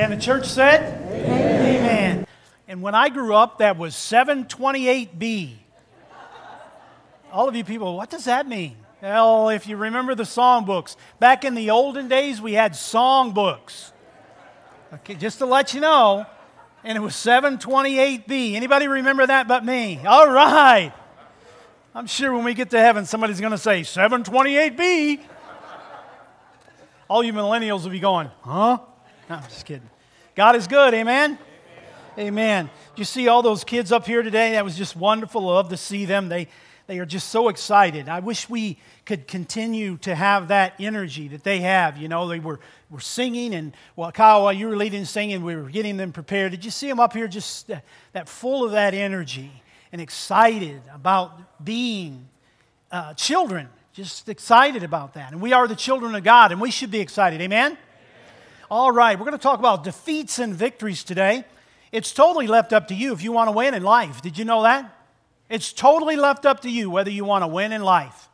And the church said, Amen. Amen. And when I grew up, that was 728B. All of you people, what does that mean? Well, if you remember the song books, back in the olden days, we had song books. Okay, just to let you know, and it was 728B. Anybody remember that but me? All right. I'm sure when we get to heaven, somebody's going to say 728B. All you millennials will be going, huh? No, I'm just kidding. God is good, amen? Amen. amen. You see all those kids up here today? That was just wonderful. Love to see them. They, they are just so excited. I wish we could continue to have that energy that they have. You know, they were, were singing, and well, Kyle, while you were leading singing, we were getting them prepared. Did you see them up here just that, that full of that energy and excited about being uh, children? Just excited about that. And we are the children of God, and we should be excited. Amen? All right, we're going to talk about defeats and victories today. It's totally left up to you if you want to win in life. Did you know that? It's totally left up to you whether you want to win in life.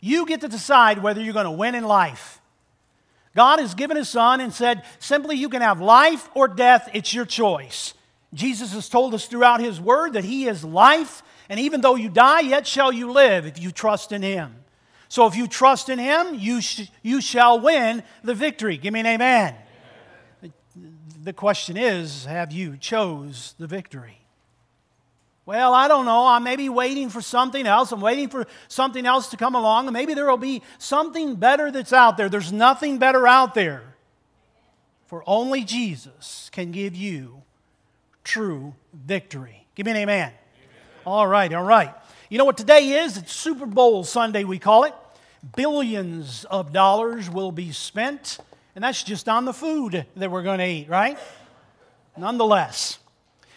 You get to decide whether you're going to win in life. God has given His Son and said, simply, you can have life or death, it's your choice. Jesus has told us throughout His Word that He is life, and even though you die, yet shall you live if you trust in Him. So if you trust in Him, you, sh- you shall win the victory. Give me an amen. amen. The question is, have you chose the victory? Well, I don't know. I may be waiting for something else. I'm waiting for something else to come along. And maybe there will be something better that's out there. There's nothing better out there. For only Jesus can give you true victory. Give me an amen. amen. All right, all right. You know what today is? It's Super Bowl Sunday, we call it. Billions of dollars will be spent, and that's just on the food that we're going to eat, right? Nonetheless,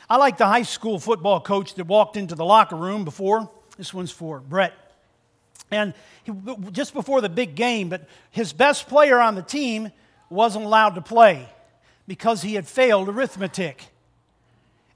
I like the high school football coach that walked into the locker room before. This one's for Brett. And he, just before the big game, but his best player on the team wasn't allowed to play because he had failed arithmetic.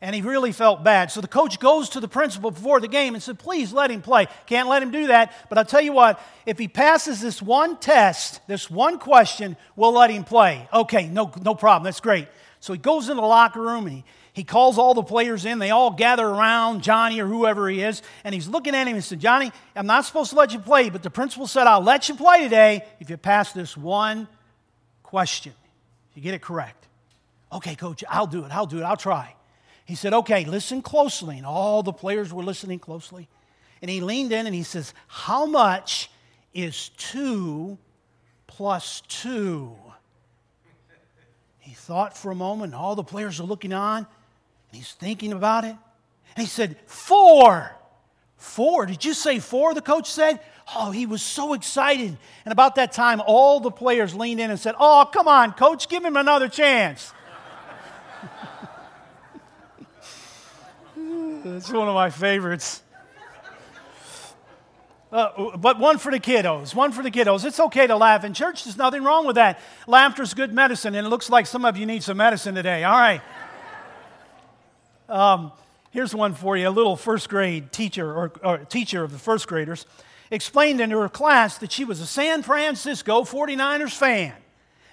And he really felt bad. So the coach goes to the principal before the game and said, Please let him play. Can't let him do that. But I'll tell you what, if he passes this one test, this one question, we'll let him play. Okay, no, no problem. That's great. So he goes in the locker room and he, he calls all the players in. They all gather around Johnny or whoever he is, and he's looking at him and said, Johnny, I'm not supposed to let you play, but the principal said, I'll let you play today if you pass this one question. If you get it correct. Okay, coach, I'll do it. I'll do it. I'll try. He said, Okay, listen closely. And all the players were listening closely. And he leaned in and he says, How much is two plus two? He thought for a moment, And all the players are looking on. He's thinking about it. And he said, Four. Four. Did you say four? The coach said. Oh, he was so excited. And about that time, all the players leaned in and said, Oh, come on, coach, give him another chance. That's one of my favorites. Uh, but one for the kiddos, one for the kiddos. It's okay to laugh in church. There's nothing wrong with that. Laughter's good medicine, and it looks like some of you need some medicine today. All right. Um, here's one for you. A little first grade teacher or, or teacher of the first graders explained in her class that she was a San Francisco 49ers fan.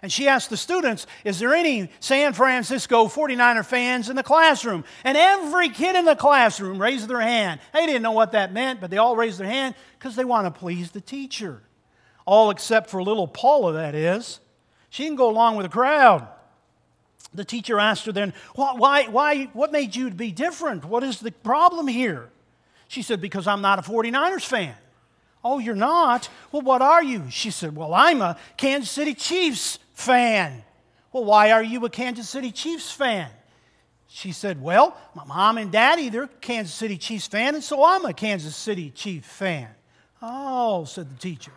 And she asked the students, Is there any San Francisco 49er fans in the classroom? And every kid in the classroom raised their hand. They didn't know what that meant, but they all raised their hand because they want to please the teacher. All except for little Paula, that is. She didn't go along with the crowd. The teacher asked her then, why, why, what made you be different? What is the problem here? She said, Because I'm not a 49ers fan. Oh, you're not? Well, what are you? She said, Well, I'm a Kansas City Chiefs fan. Well, why are you a Kansas City Chiefs fan? She said, Well, my mom and daddy, they're Kansas City Chiefs fan, and so I'm a Kansas City Chief fan. Oh, said the teacher.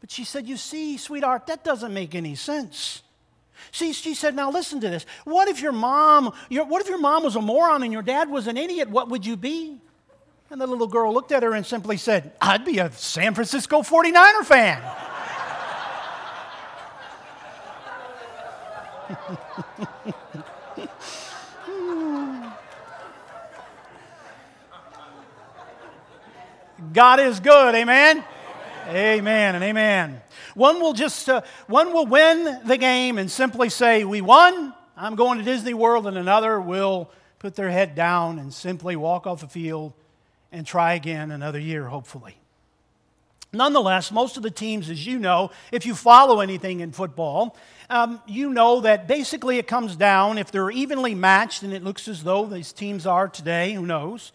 But she said, You see, sweetheart, that doesn't make any sense. See, she said, now listen to this. What if your mom, your, what if your mom was a moron and your dad was an idiot? What would you be? And the little girl looked at her and simply said, I'd be a San Francisco 49er fan. God is good, amen? Amen and amen. One will just uh, one will win the game and simply say, "We won," I'm going to Disney World, and another will put their head down and simply walk off the field and try again another year, hopefully. Nonetheless, most of the teams, as you know, if you follow anything in football, um, you know that basically it comes down, if they're evenly matched, and it looks as though these teams are today, who knows,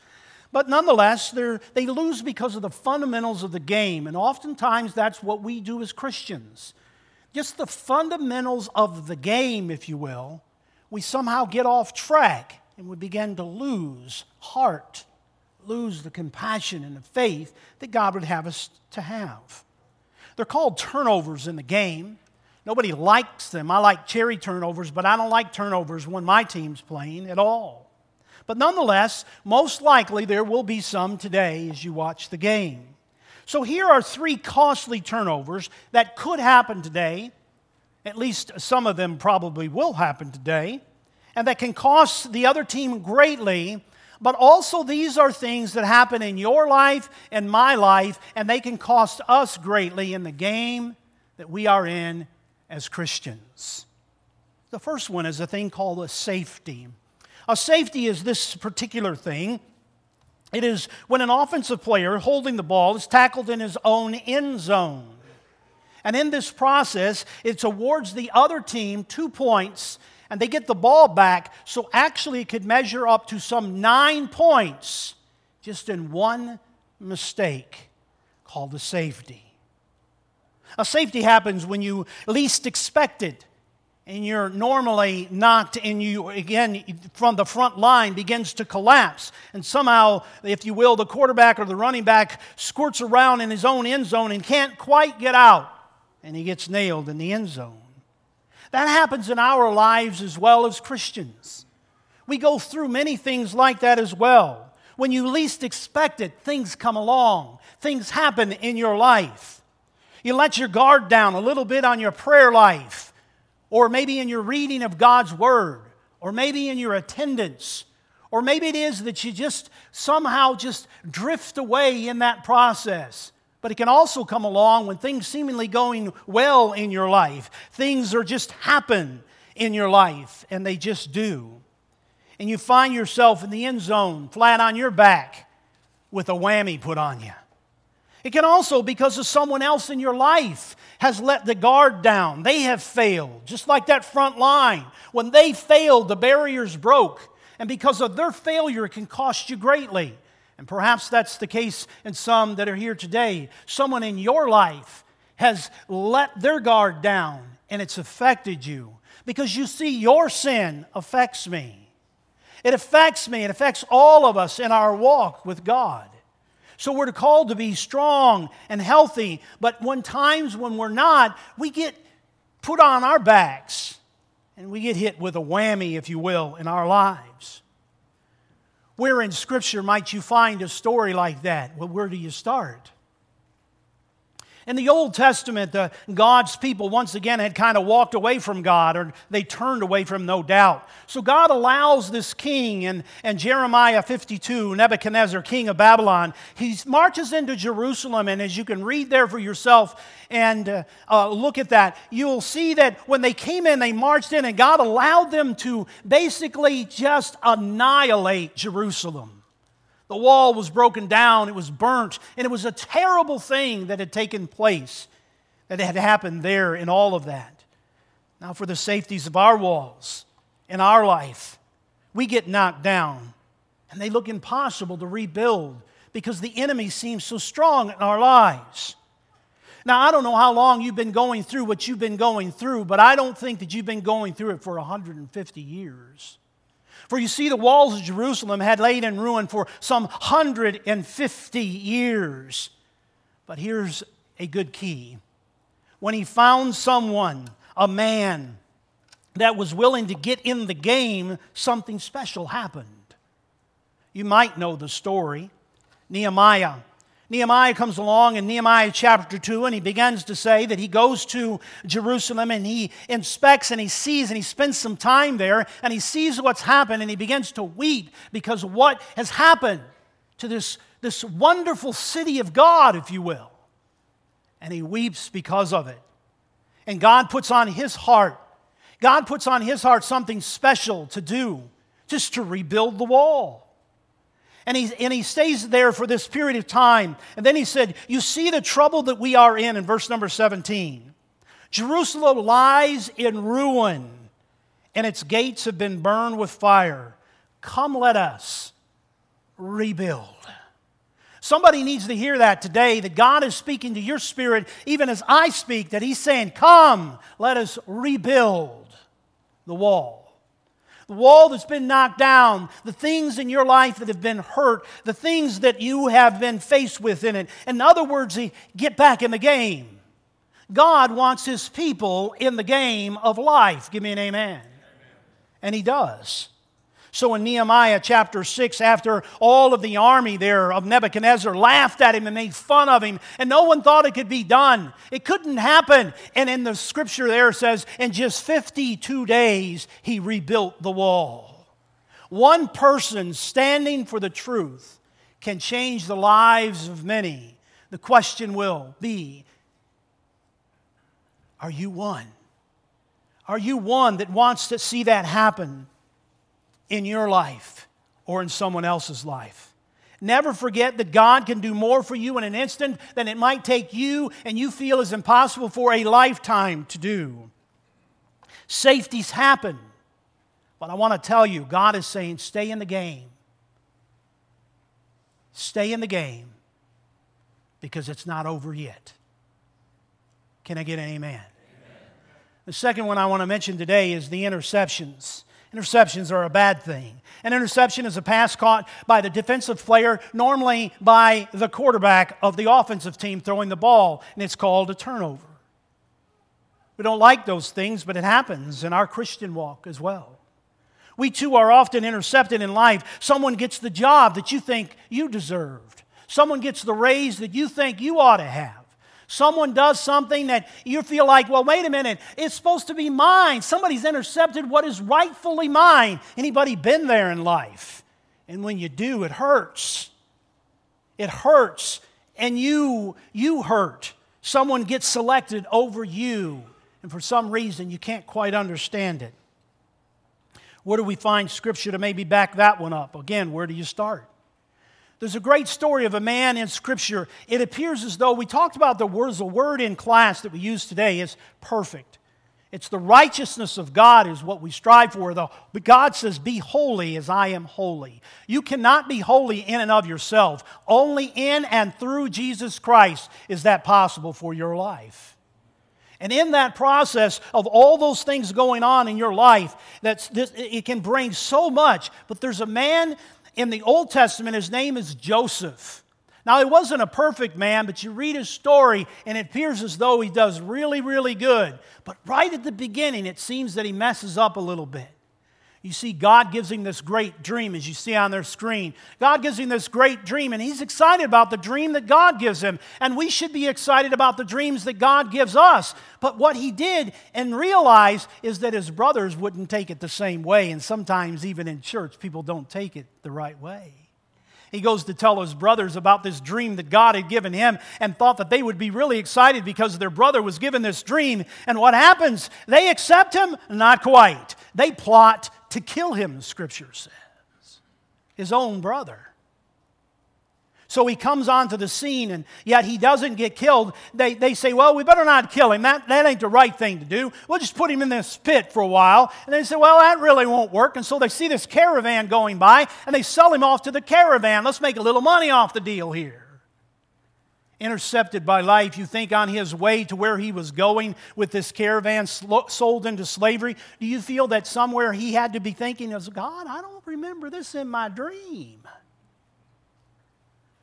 but nonetheless, they lose because of the fundamentals of the game. And oftentimes, that's what we do as Christians. Just the fundamentals of the game, if you will, we somehow get off track and we begin to lose heart, lose the compassion and the faith that God would have us to have. They're called turnovers in the game. Nobody likes them. I like cherry turnovers, but I don't like turnovers when my team's playing at all. But nonetheless, most likely there will be some today as you watch the game. So here are three costly turnovers that could happen today. At least some of them probably will happen today. And that can cost the other team greatly. But also, these are things that happen in your life and my life, and they can cost us greatly in the game that we are in as Christians. The first one is a thing called a safety. A safety is this particular thing. It is when an offensive player holding the ball is tackled in his own end zone. And in this process, it awards the other team two points and they get the ball back. So actually, it could measure up to some nine points just in one mistake called a safety. A safety happens when you least expect it and you're normally knocked and you again from the front line begins to collapse and somehow if you will the quarterback or the running back squirts around in his own end zone and can't quite get out and he gets nailed in the end zone that happens in our lives as well as christians. We go through many things like that as well. When you least expect it things come along. Things happen in your life. You let your guard down a little bit on your prayer life or maybe in your reading of God's Word, or maybe in your attendance, or maybe it is that you just somehow just drift away in that process. But it can also come along when things seemingly going well in your life. Things are just happen in your life, and they just do. And you find yourself in the end zone, flat on your back, with a whammy put on you. It can also because of someone else in your life has let the guard down. They have failed, just like that front line. When they failed, the barriers broke. And because of their failure, it can cost you greatly. And perhaps that's the case in some that are here today. Someone in your life has let their guard down and it's affected you because you see your sin affects me. It affects me, it affects all of us in our walk with God. So we're called to be strong and healthy, but when times when we're not, we get put on our backs and we get hit with a whammy, if you will, in our lives. Where in Scripture might you find a story like that? Well, where do you start? In the Old Testament, God's people once again had kind of walked away from God, or they turned away from no doubt. So God allows this king, and, and Jeremiah 52, Nebuchadnezzar, king of Babylon, he marches into Jerusalem, and as you can read there for yourself and uh, uh, look at that, you'll see that when they came in, they marched in, and God allowed them to basically just annihilate Jerusalem. The wall was broken down, it was burnt, and it was a terrible thing that had taken place, that had happened there in all of that. Now, for the safeties of our walls in our life, we get knocked down, and they look impossible to rebuild because the enemy seems so strong in our lives. Now, I don't know how long you've been going through what you've been going through, but I don't think that you've been going through it for 150 years. For you see, the walls of Jerusalem had laid in ruin for some 150 years. But here's a good key. When he found someone, a man, that was willing to get in the game, something special happened. You might know the story. Nehemiah Nehemiah comes along in Nehemiah chapter 2 and he begins to say that he goes to Jerusalem and he inspects and he sees and he spends some time there and he sees what's happened and he begins to weep because what has happened to this, this wonderful city of God, if you will. And he weeps because of it. And God puts on his heart God puts on his heart something special to do, just to rebuild the wall. And he, and he stays there for this period of time. And then he said, You see the trouble that we are in, in verse number 17. Jerusalem lies in ruin, and its gates have been burned with fire. Come, let us rebuild. Somebody needs to hear that today that God is speaking to your spirit, even as I speak, that He's saying, Come, let us rebuild the wall. The wall that's been knocked down, the things in your life that have been hurt, the things that you have been faced with in it. In other words, get back in the game. God wants His people in the game of life. Give me an amen. amen. And He does. So in Nehemiah chapter 6, after all of the army there of Nebuchadnezzar laughed at him and made fun of him, and no one thought it could be done, it couldn't happen. And in the scripture there says, in just 52 days, he rebuilt the wall. One person standing for the truth can change the lives of many. The question will be Are you one? Are you one that wants to see that happen? In your life or in someone else's life. Never forget that God can do more for you in an instant than it might take you and you feel is impossible for a lifetime to do. Safeties happen, but I want to tell you, God is saying, stay in the game. Stay in the game because it's not over yet. Can I get an amen? amen? The second one I want to mention today is the interceptions. Interceptions are a bad thing. An interception is a pass caught by the defensive player, normally by the quarterback of the offensive team throwing the ball, and it's called a turnover. We don't like those things, but it happens in our Christian walk as well. We too are often intercepted in life. Someone gets the job that you think you deserved, someone gets the raise that you think you ought to have. Someone does something that you feel like, well, wait a minute, it's supposed to be mine. Somebody's intercepted what is rightfully mine. Anybody been there in life? And when you do, it hurts. It hurts, and you you hurt. Someone gets selected over you, and for some reason you can't quite understand it. Where do we find scripture to maybe back that one up? Again, where do you start? There's a great story of a man in Scripture. It appears as though we talked about the words, the word in class that we use today is perfect. It's the righteousness of God is what we strive for, though. But God says, Be holy as I am holy. You cannot be holy in and of yourself. Only in and through Jesus Christ is that possible for your life. And in that process of all those things going on in your life, that's, it can bring so much. But there's a man in the Old Testament, his name is Joseph. Now, he wasn't a perfect man, but you read his story and it appears as though he does really, really good. But right at the beginning, it seems that he messes up a little bit. You see, God gives him this great dream, as you see on their screen. God gives him this great dream, and he's excited about the dream that God gives him. And we should be excited about the dreams that God gives us. But what he did and realized is that his brothers wouldn't take it the same way. And sometimes, even in church, people don't take it the right way. He goes to tell his brothers about this dream that God had given him and thought that they would be really excited because their brother was given this dream. And what happens? They accept him? Not quite. They plot to kill him, the Scripture says. His own brother. So he comes onto the scene, and yet he doesn't get killed. They, they say, Well, we better not kill him. That, that ain't the right thing to do. We'll just put him in this pit for a while. And they say, Well, that really won't work. And so they see this caravan going by, and they sell him off to the caravan. Let's make a little money off the deal here intercepted by life. You think on his way to where he was going with this caravan sold into slavery. Do you feel that somewhere he had to be thinking, as God, I don't remember this in my dream?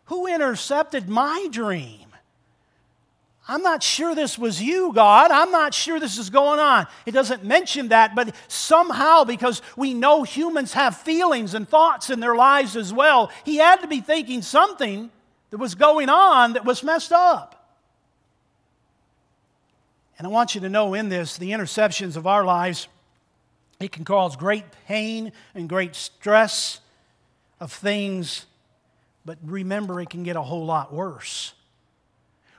Who intercepted my dream? I'm not sure this was you, God. I'm not sure this is going on. It doesn't mention that, but somehow, because we know humans have feelings and thoughts in their lives as well, he had to be thinking something that was going on that was messed up. And I want you to know in this, the interceptions of our lives, it can cause great pain and great stress of things, but remember, it can get a whole lot worse.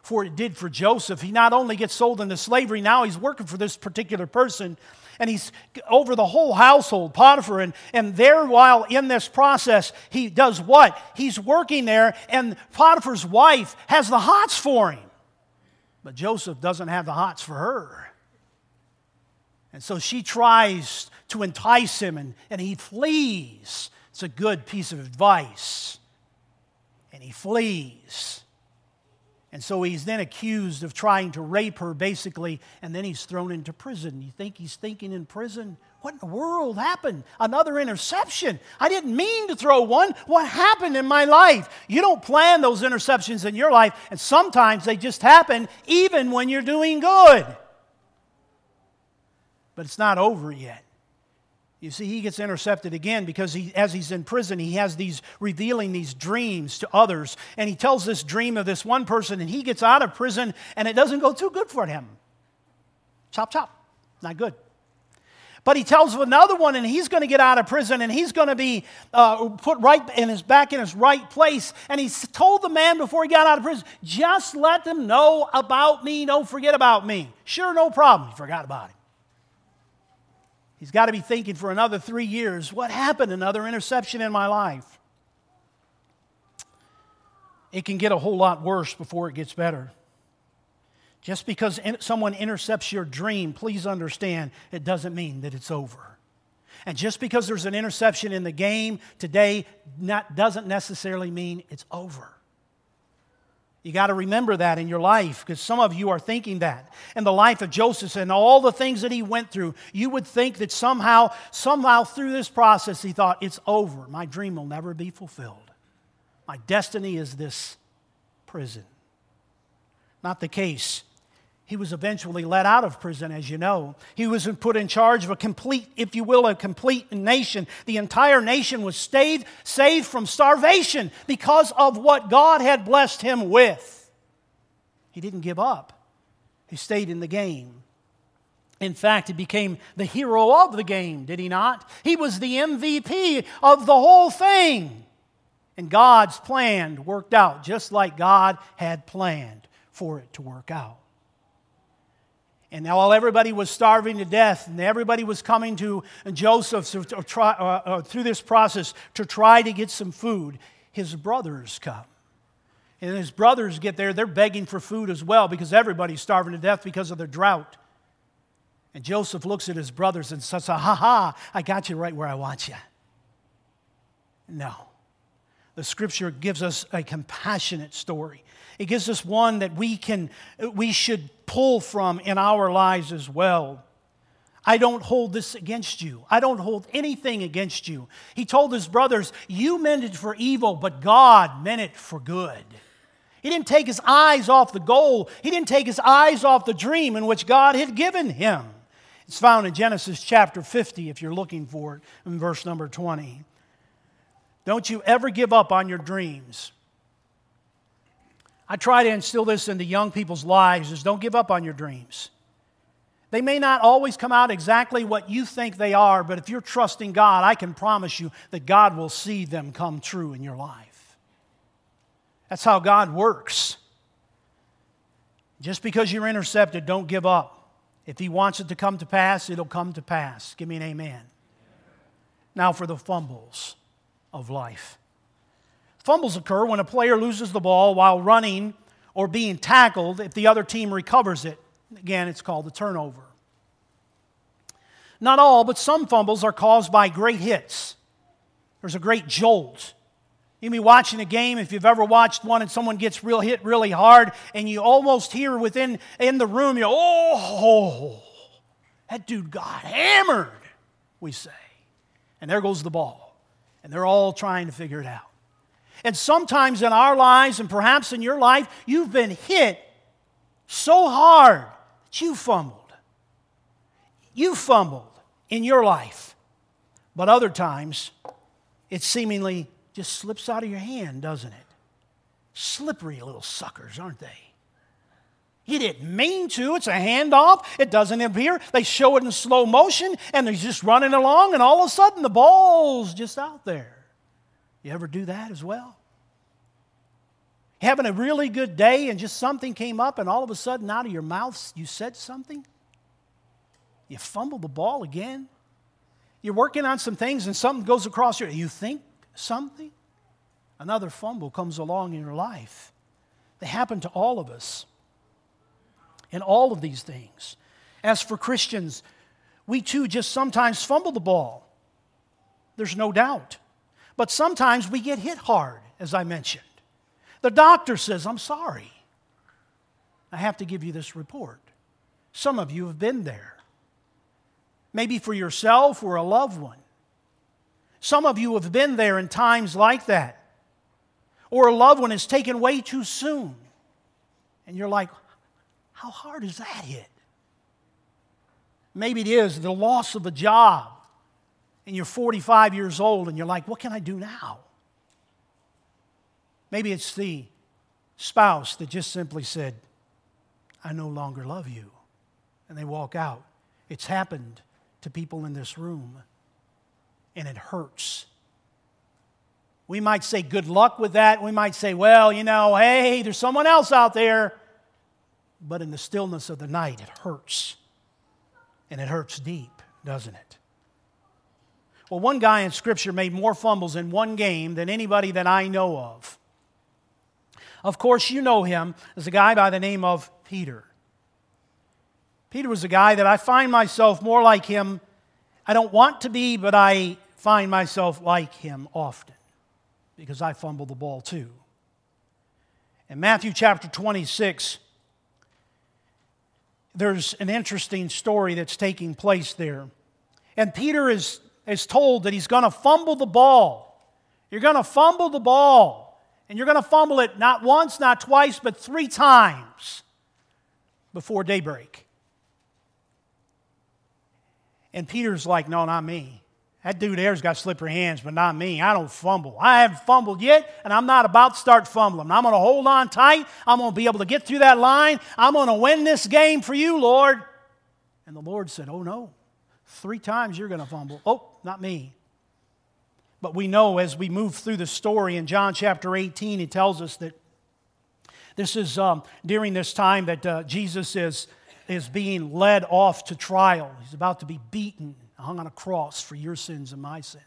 For it did for Joseph. He not only gets sold into slavery, now he's working for this particular person And he's over the whole household, Potiphar. And, and there, while in this process, he does what? He's working there, and Potiphar's wife has the hots for him. But Joseph doesn't have the hots for her. And so she tries to entice him, and, and he flees. It's a good piece of advice. And he flees. And so he's then accused of trying to rape her, basically, and then he's thrown into prison. You think he's thinking in prison? What in the world happened? Another interception. I didn't mean to throw one. What happened in my life? You don't plan those interceptions in your life, and sometimes they just happen even when you're doing good. But it's not over yet. You see, he gets intercepted again because he, as he's in prison, he has these revealing these dreams to others. And he tells this dream of this one person, and he gets out of prison, and it doesn't go too good for him. Chop, chop. Not good. But he tells another one, and he's going to get out of prison, and he's going to be uh, put right in his back in his right place. And he told the man before he got out of prison, just let them know about me. Don't forget about me. Sure, no problem. He forgot about him. He's got to be thinking for another three years what happened? Another interception in my life. It can get a whole lot worse before it gets better. Just because someone intercepts your dream, please understand it doesn't mean that it's over. And just because there's an interception in the game today not, doesn't necessarily mean it's over. You got to remember that in your life because some of you are thinking that. In the life of Joseph and all the things that he went through, you would think that somehow, somehow through this process, he thought, it's over. My dream will never be fulfilled. My destiny is this prison. Not the case. He was eventually let out of prison, as you know. He was put in charge of a complete, if you will, a complete nation. The entire nation was saved, saved from starvation because of what God had blessed him with. He didn't give up, he stayed in the game. In fact, he became the hero of the game, did he not? He was the MVP of the whole thing. And God's plan worked out just like God had planned for it to work out. And now, while everybody was starving to death, and everybody was coming to Joseph to, try, uh, uh, through this process to try to get some food, his brothers come. And his brothers get there, they're begging for food as well because everybody's starving to death because of the drought. And Joseph looks at his brothers and says, Ha ha, I got you right where I want you. No. The scripture gives us a compassionate story. It gives us one that we can we should pull from in our lives as well. I don't hold this against you. I don't hold anything against you. He told his brothers, You meant it for evil, but God meant it for good. He didn't take his eyes off the goal, he didn't take his eyes off the dream in which God had given him. It's found in Genesis chapter 50, if you're looking for it, in verse number 20. Don't you ever give up on your dreams. I try to instill this into young people's lives is don't give up on your dreams. They may not always come out exactly what you think they are, but if you're trusting God, I can promise you that God will see them come true in your life. That's how God works. Just because you're intercepted, don't give up. If He wants it to come to pass, it'll come to pass. Give me an amen. Now for the fumbles of life. Fumbles occur when a player loses the ball while running or being tackled if the other team recovers it. Again, it's called a turnover. Not all, but some fumbles are caused by great hits. There's a great jolt. You be watching a game if you've ever watched one and someone gets real hit really hard and you almost hear within in the room, you oh, that dude got hammered, we say. And there goes the ball. And they're all trying to figure it out. And sometimes in our lives, and perhaps in your life, you've been hit so hard that you fumbled. You fumbled in your life. But other times, it seemingly just slips out of your hand, doesn't it? Slippery little suckers, aren't they? You didn't mean to. It's a handoff. It doesn't appear. They show it in slow motion and they're just running along, and all of a sudden the ball's just out there. You ever do that as well? Having a really good day and just something came up and all of a sudden out of your mouth you said something? You fumble the ball again. You're working on some things and something goes across your you think something another fumble comes along in your life. They happen to all of us. In all of these things. As for Christians, we too just sometimes fumble the ball. There's no doubt. But sometimes we get hit hard, as I mentioned. The doctor says, I'm sorry. I have to give you this report. Some of you have been there. Maybe for yourself or a loved one. Some of you have been there in times like that. Or a loved one is taken way too soon. And you're like, how hard is that hit? Maybe it is the loss of a job and you're 45 years old and you're like, what can I do now? Maybe it's the spouse that just simply said, I no longer love you. And they walk out. It's happened to people in this room, and it hurts. We might say good luck with that. We might say, well, you know, hey, there's someone else out there. But in the stillness of the night, it hurts. And it hurts deep, doesn't it? Well, one guy in Scripture made more fumbles in one game than anybody that I know of. Of course, you know him as a guy by the name of Peter. Peter was a guy that I find myself more like him. I don't want to be, but I find myself like him often because I fumble the ball too. In Matthew chapter 26, there's an interesting story that's taking place there. And Peter is is told that he's going to fumble the ball. You're going to fumble the ball. And you're going to fumble it not once, not twice, but three times before daybreak. And Peter's like, No, not me. That dude there's got slippery hands, but not me. I don't fumble. I haven't fumbled yet, and I'm not about to start fumbling. I'm going to hold on tight. I'm going to be able to get through that line. I'm going to win this game for you, Lord. And the Lord said, Oh, no. Three times you're going to fumble. Oh, not me. But we know as we move through the story in John chapter 18, it tells us that this is um, during this time that uh, Jesus is, is being led off to trial. He's about to be beaten, hung on a cross for your sins and my sins.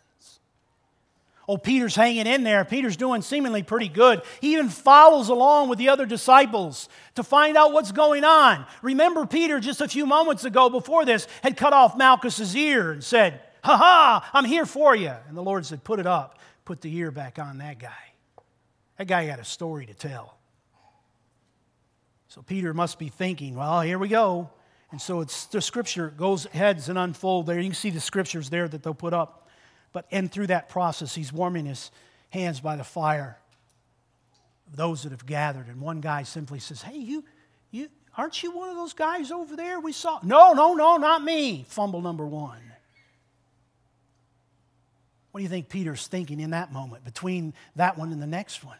Oh, Peter's hanging in there. Peter's doing seemingly pretty good. He even follows along with the other disciples to find out what's going on. Remember, Peter, just a few moments ago before this, had cut off Malchus's ear and said, Ha ha, I'm here for you. And the Lord said, Put it up. Put the ear back on that guy. That guy had a story to tell. So Peter must be thinking, Well, here we go. And so it's the scripture goes heads and unfold there. You can see the scriptures there that they'll put up. But and through that process, he's warming his hands by the fire of those that have gathered. And one guy simply says, Hey, you, you aren't you one of those guys over there we saw? No, no, no, not me. Fumble number one. What do you think Peter's thinking in that moment between that one and the next one?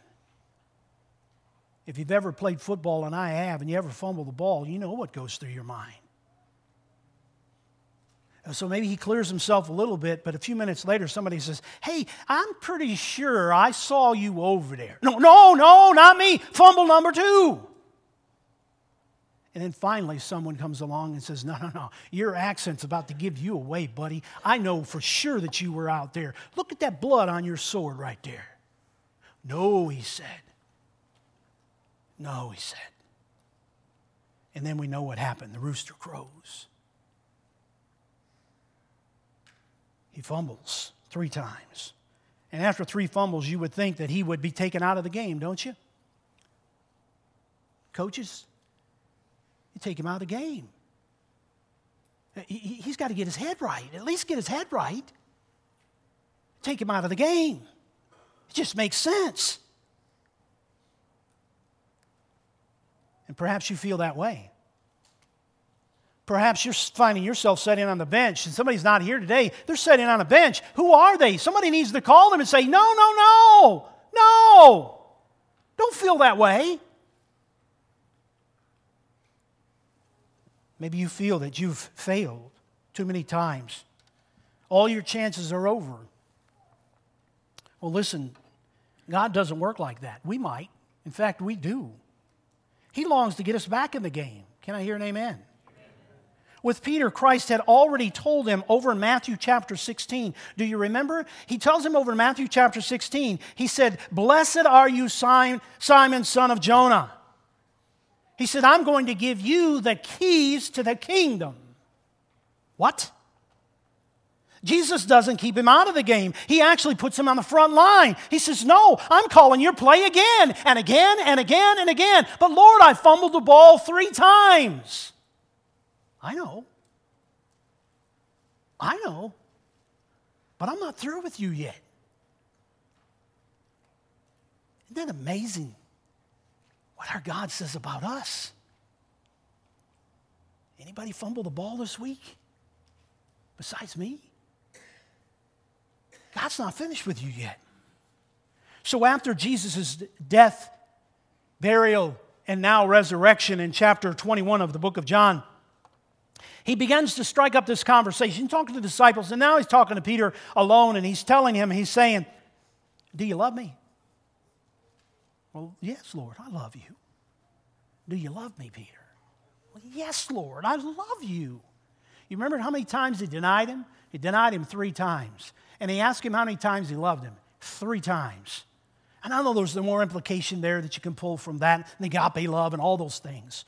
If you've ever played football, and I have, and you ever fumble the ball, you know what goes through your mind. Uh, so maybe he clears himself a little bit, but a few minutes later, somebody says, Hey, I'm pretty sure I saw you over there. No, no, no, not me. Fumble number two. And then finally, someone comes along and says, No, no, no, your accent's about to give you away, buddy. I know for sure that you were out there. Look at that blood on your sword right there. No, he said. No, he said. And then we know what happened. The rooster crows. He fumbles three times. And after three fumbles, you would think that he would be taken out of the game, don't you? Coaches, you take him out of the game. Uh, he's got to get his head right, at least get his head right. Take him out of the game. It just makes sense. And perhaps you feel that way. Perhaps you're finding yourself sitting on the bench and somebody's not here today. They're sitting on a bench. Who are they? Somebody needs to call them and say, No, no, no, no. Don't feel that way. Maybe you feel that you've failed too many times. All your chances are over. Well, listen, God doesn't work like that. We might. In fact, we do. He longs to get us back in the game. Can I hear an amen? With Peter, Christ had already told him over in Matthew chapter 16. Do you remember? He tells him over in Matthew chapter 16, he said, Blessed are you, Simon, son of Jonah. He said, I'm going to give you the keys to the kingdom. What? Jesus doesn't keep him out of the game. He actually puts him on the front line. He says, No, I'm calling your play again and again and again and again. But Lord, I fumbled the ball three times. I know. I know. But I'm not through with you yet. Isn't that amazing what our God says about us? Anybody fumble the ball this week besides me? God's not finished with you yet. So after Jesus' death, burial, and now resurrection in chapter 21 of the book of John, he begins to strike up this conversation, talking to the disciples, and now he's talking to Peter alone, and he's telling him, he's saying, Do you love me? Well, yes, Lord, I love you. Do you love me, Peter? Well, yes, Lord, I love you. You remember how many times he denied him? He denied him three times. And he asked him how many times he loved him. Three times. And I know there's the more implication there that you can pull from that, the agape love and all those things.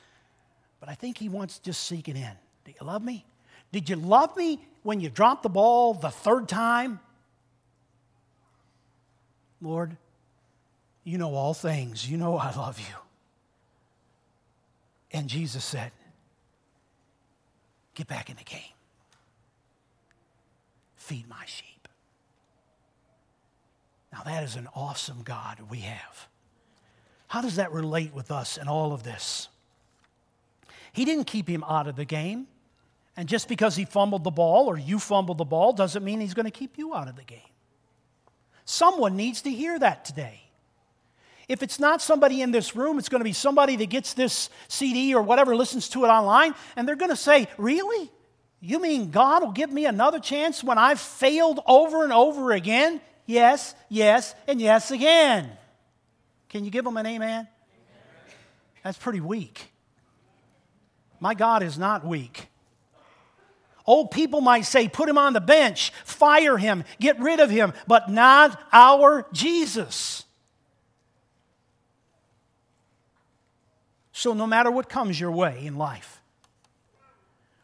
But I think he wants to just seek it in. Do you love me? Did you love me when you dropped the ball the third time? Lord, you know all things. You know I love you. And Jesus said, Get back in the game. Feed my sheep. Now, that is an awesome God we have. How does that relate with us in all of this? He didn't keep him out of the game. And just because he fumbled the ball or you fumbled the ball doesn't mean he's going to keep you out of the game. Someone needs to hear that today. If it's not somebody in this room, it's going to be somebody that gets this CD or whatever, listens to it online, and they're going to say, Really? You mean God will give me another chance when I've failed over and over again? Yes, yes, and yes again. Can you give them an amen? That's pretty weak. My God is not weak. Old people might say, put him on the bench, fire him, get rid of him, but not our Jesus. So, no matter what comes your way in life,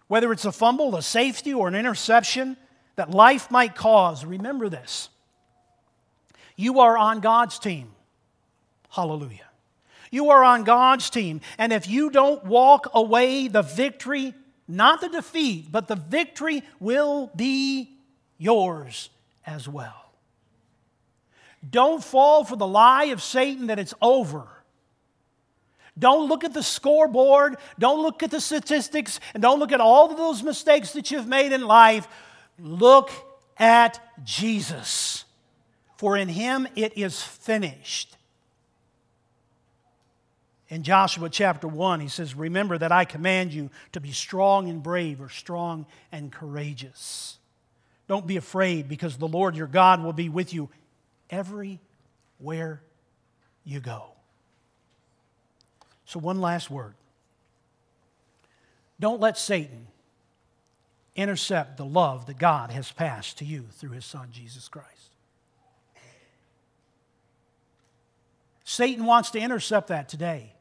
whether it's a fumble, a safety, or an interception that life might cause, remember this. You are on God's team. Hallelujah. You are on God's team. And if you don't walk away the victory not the defeat, but the victory will be yours as well. Don't fall for the lie of Satan that it's over. Don't look at the scoreboard. Don't look at the statistics. And don't look at all of those mistakes that you've made in life. Look at Jesus. For in him it is finished. In Joshua chapter 1, he says, Remember that I command you to be strong and brave, or strong and courageous. Don't be afraid, because the Lord your God will be with you everywhere you go. So, one last word. Don't let Satan intercept the love that God has passed to you through his Son, Jesus Christ. Satan wants to intercept that today.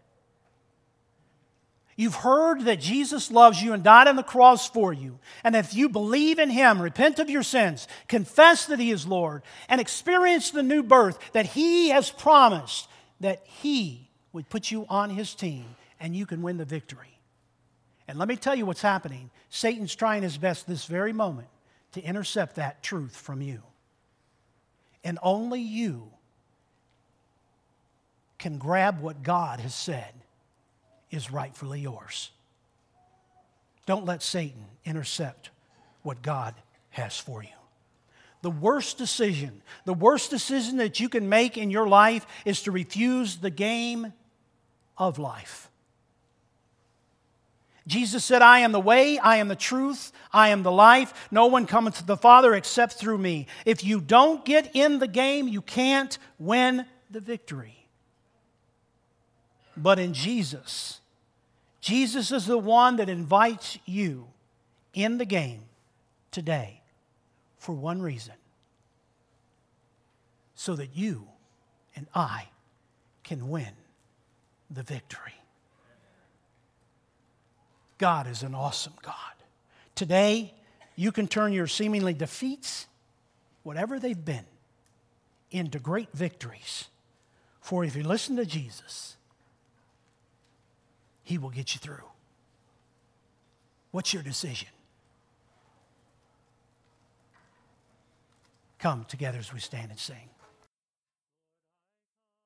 You've heard that Jesus loves you and died on the cross for you. And if you believe in Him, repent of your sins, confess that He is Lord, and experience the new birth that He has promised, that He would put you on His team and you can win the victory. And let me tell you what's happening Satan's trying his best this very moment to intercept that truth from you. And only you can grab what God has said is rightfully yours. Don't let Satan intercept what God has for you. The worst decision, the worst decision that you can make in your life is to refuse the game of life. Jesus said, I am the way, I am the truth, I am the life. No one cometh to the Father except through me. If you don't get in the game, you can't win the victory but in Jesus. Jesus is the one that invites you in the game today for one reason so that you and I can win the victory. God is an awesome God. Today, you can turn your seemingly defeats, whatever they've been, into great victories. For if you listen to Jesus, He will get you through. What's your decision? Come together as we stand and sing.